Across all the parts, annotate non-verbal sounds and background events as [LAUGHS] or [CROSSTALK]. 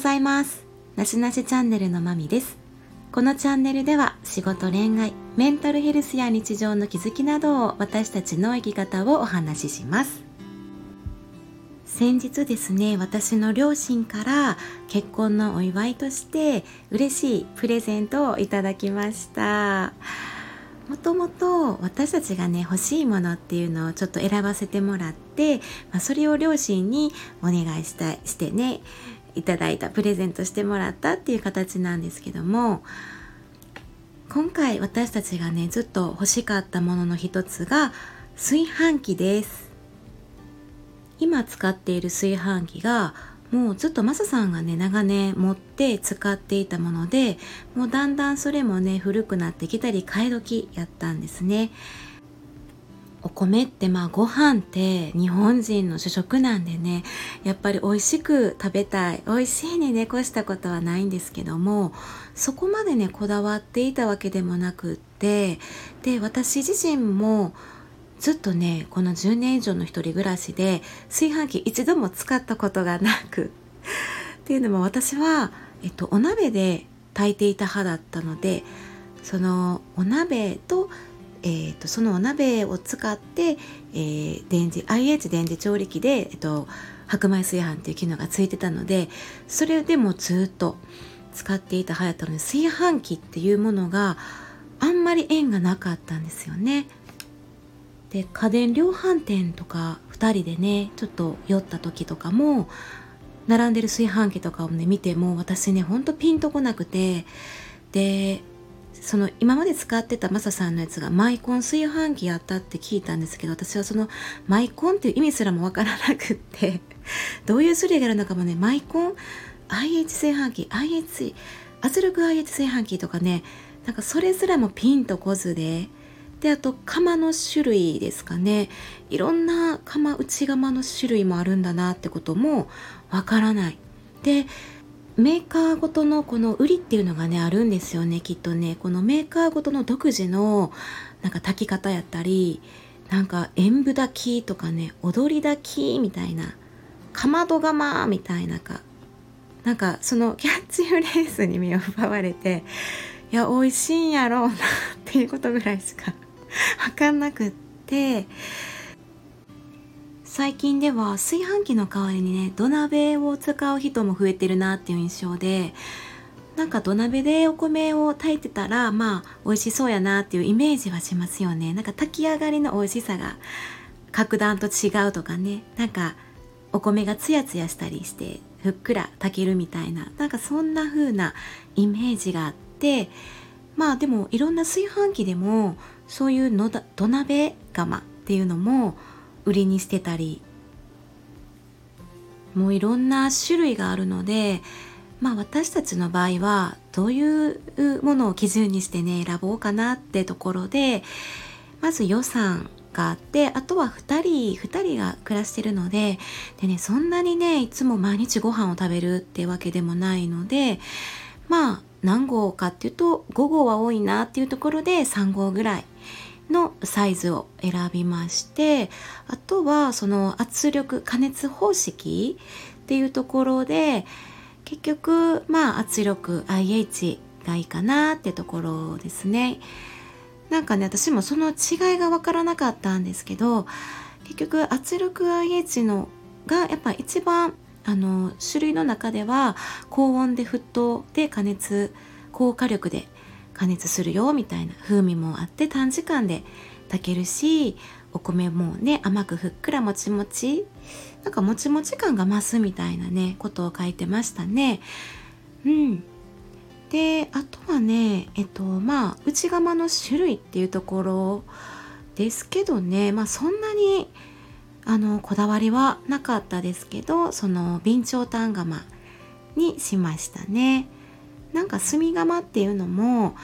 ございます。なしなしチャンネルのまみです。このチャンネルでは仕事恋愛メンタルヘルスや日常の気づきなどを私たちの生き方をお話しします。先日ですね私の両親から結婚のお祝いとして嬉しいプレゼントをいただきました。もともと私たちがね欲しいものっていうのをちょっと選ばせてもらって、まあ、それを両親にお願いしたいしてねいただいたプレゼントしてもらったっていう形なんですけども今回私たちがねずっと欲しかったものの一つが炊飯器です。今使っている炊飯器がもうずっとマサさんがね長年持って使っていたものでもうだんだんそれもね古くなってきたり替え時やったんですね。お米ってまあご飯って日本人の主食なんでねやっぱり美味しく食べたい美味しいにね越したことはないんですけどもそこまでねこだわっていたわけでもなくってで私自身もずっとねこの10年以上の一人暮らしで炊飯器一度も使ったことがなくっていうのも私は、えっと、お鍋で炊いていた派だったのでそのお鍋と,、えーと、そのお鍋を使って、えー、電磁 IH 電磁調理器で、えっと、白米炊飯っていう機能がついてたのでそれでもずっと使っていた派やったので炊飯器っていうものがあんまり縁がなかったんですよね。で家電量販店とか2人でねちょっと酔った時とかも並んでる炊飯器とかをね見ても私ねほんとピンとこなくてでその今まで使ってたマサさんのやつがマイコン炊飯器やった？って聞いたんですけど私はそのマイコンっていう意味すらもわからなくって [LAUGHS] どういう種類があるのかもねマイコン？IH 炊飯器？IH 圧力 IH 炊飯器とかねなんかそれすらもピンとこずでであと釜の種類ですかねいろんな釜内釜の種類もあるんだなってこともわからない。でメーカーごとのこの売りっていうのがねあるんですよねきっとね。このメーカーごとの独自のなんか炊き方やったりなんか演舞炊きとかね踊り炊きみたいなかまど釜みたいなかなんかそのキャッチフレーズに身を奪われていや美味しいんやろうなっていうことぐらいしか [LAUGHS] 分かんなくって最近では炊飯器の代わりにね土鍋を使う人も増えてるなっていう印象でなんか土鍋でお米を炊いてたらまあ美味しそうやなっていうイメージはしますよね。なんか炊き上がりの美味しさが格段と違うとかね。なんかお米がツヤツヤしたりしてふっくら炊けるみたいな。なんかそんな風なイメージがあってまあでもいろんな炊飯器でもそういうのだ土鍋釜っていうのも売りにしてたり。もういろんな種類があるのでまあ私たちの場合はどういうものを基準にしてね選ぼうかなってところでまず予算があってあとは2人2人が暮らしてるのででねそんなにねいつも毎日ご飯を食べるってわけでもないのでまあ何号かっていうと5号は多いなっていうところで3号ぐらいのサイズを選びましてあとはその圧力加熱方式っていうところで結局まあ圧力 IH がいいかなってところですね。なんかね私もその違いが分からなかったんですけど結局圧力 IH のがやっぱ一番あの種類の中では高温で沸騰で加熱高火力で加熱するよみたいな。風味もあって短時間で炊けるしお米もね甘くふっくらもちもちなんかもちもち感が増すみたいなねことを書いてましたね。うん。であとはねえっとまあ内釜の種類っていうところですけどね。まあそんなにあのこだわりはなかったですけどその備長炭釜にしましたね。なんか炭釜っていうのも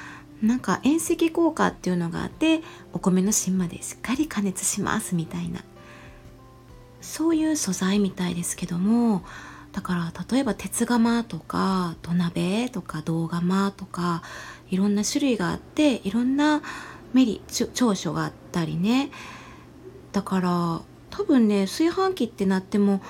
なんか遠赤効果っていうのがあってお米の芯までしっかり加熱しますみたいな。そういう素材みたいですけどもだから例えば鉄釜とか土鍋とか銅釜とかいろんな種類があっていろんなメリ長所があったりね。だから多分ね炊飯器ってなっても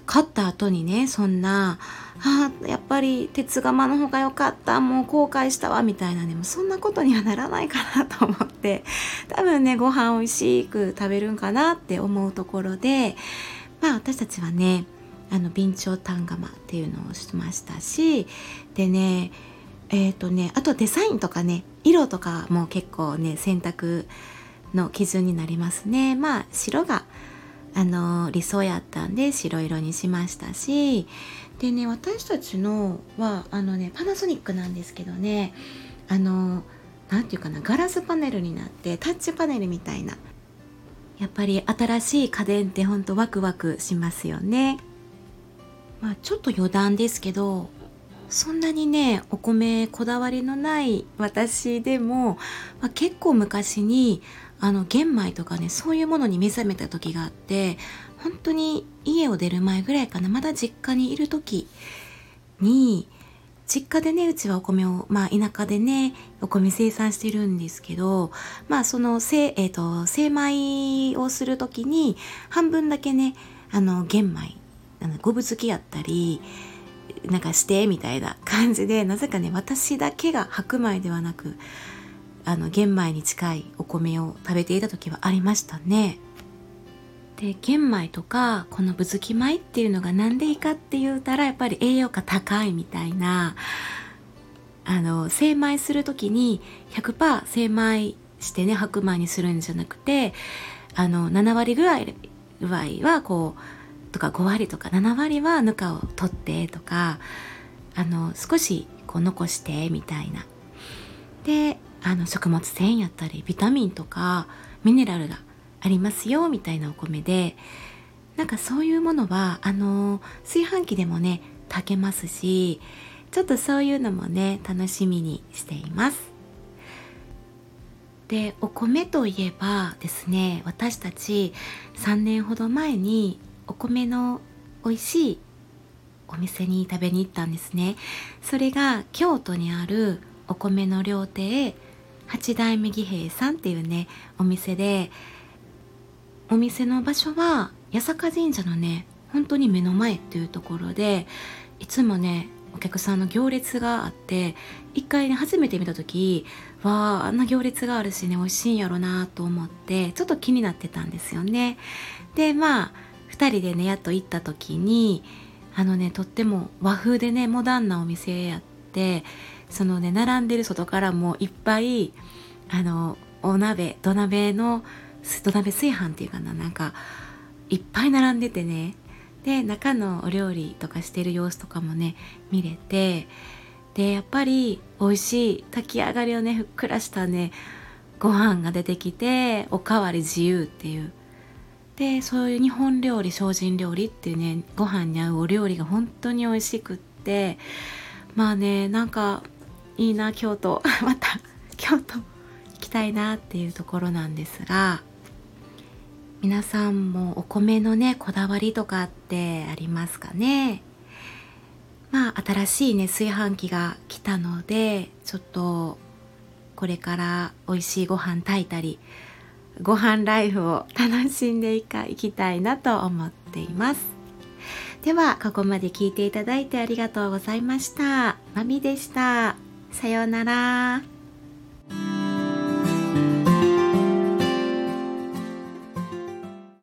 買った後にねそんなあやっぱり鉄釜の方が良かったもう後悔したわみたいなねそんなことにはならないかなと思って多分ねご飯美味しく食べるんかなって思うところでまあ私たちはねあの備長炭釜っていうのをしましたしでねえっ、ー、とねあとデザインとかね色とかも結構ね選択の基準になりますね。まあ白があの理想やったんで白色にしましたしでね私たちのはあのねパナソニックなんですけどねあの何て言うかなガラスパネルになってタッチパネルみたいなやっぱり新しい家電ってほんとワクワクしますよね。まあちょっと余談ですけどそんなにねお米こだわりのない私でも、まあ、結構昔にあの玄米とかねそういうものに目覚めた時があって本当に家を出る前ぐらいかなまだ実家にいる時に実家でねうちはお米をまあ田舎でねお米生産してるんですけどまあそのせ、えーと、精米をする時に半分だけねあの玄米あの五分付きやったりなんかしてみたいな感じでなぜかね私だけが白米ではなくあの玄米に近いお米を食べていた時はありましたね。で玄米とかこのぶずき米っていうのが何でいいかって言うたらやっぱり栄養価高いみたいなあの精米する時に100%精米してね白米にするんじゃなくてあの7割ぐらいぐらいはこうとか5割とか7割はぬかを取ってとかあの少しこう残してみたいな。であの食物繊維やったりビタミンとかミネラルがありますよみたいなお米でなんかそういうものはあの炊飯器でもね炊けますしちょっとそういうのもね楽しみにしています。でお米といえばですね私たち3年ほど前にお米の美味しいお店に食べに行ったんですね。それが京都にあるお米の料亭八代目義兵衛さんっていうねお店でお店の場所は八坂神社のね本当に目の前っていうところでいつもねお客さんの行列があって一回ね初めて見た時わああんな行列があるしね美味しいんやろなと思ってちょっと気になってたんですよね。でまあ2人でねやっと行った時にあのねとっても和風でねモダンなお店やってそのね並んでる外からもいっぱいあのお鍋土鍋の土鍋炊飯っていうかななんかいっぱい並んでてねで中のお料理とかしてる様子とかもね見れてでやっぱり美味しい炊き上がりをねふっくらしたねご飯が出てきておかわり自由っていうでそういう日本料理精進料理っていうねご飯に合うお料理が本当に美味しくってまあねなんかいいな京都。[LAUGHS] また京都。行きたいなっていうところなんですが皆さんもお米のねこだわりとかってありますかね？まあ新しいね炊飯器が来たのでちょっとこれから美味しいご飯炊いたりご飯ライフを楽しんでいかいきたいなと思っています。ではここまで聞いていただいてありがとうございました。まみでした。さようなら。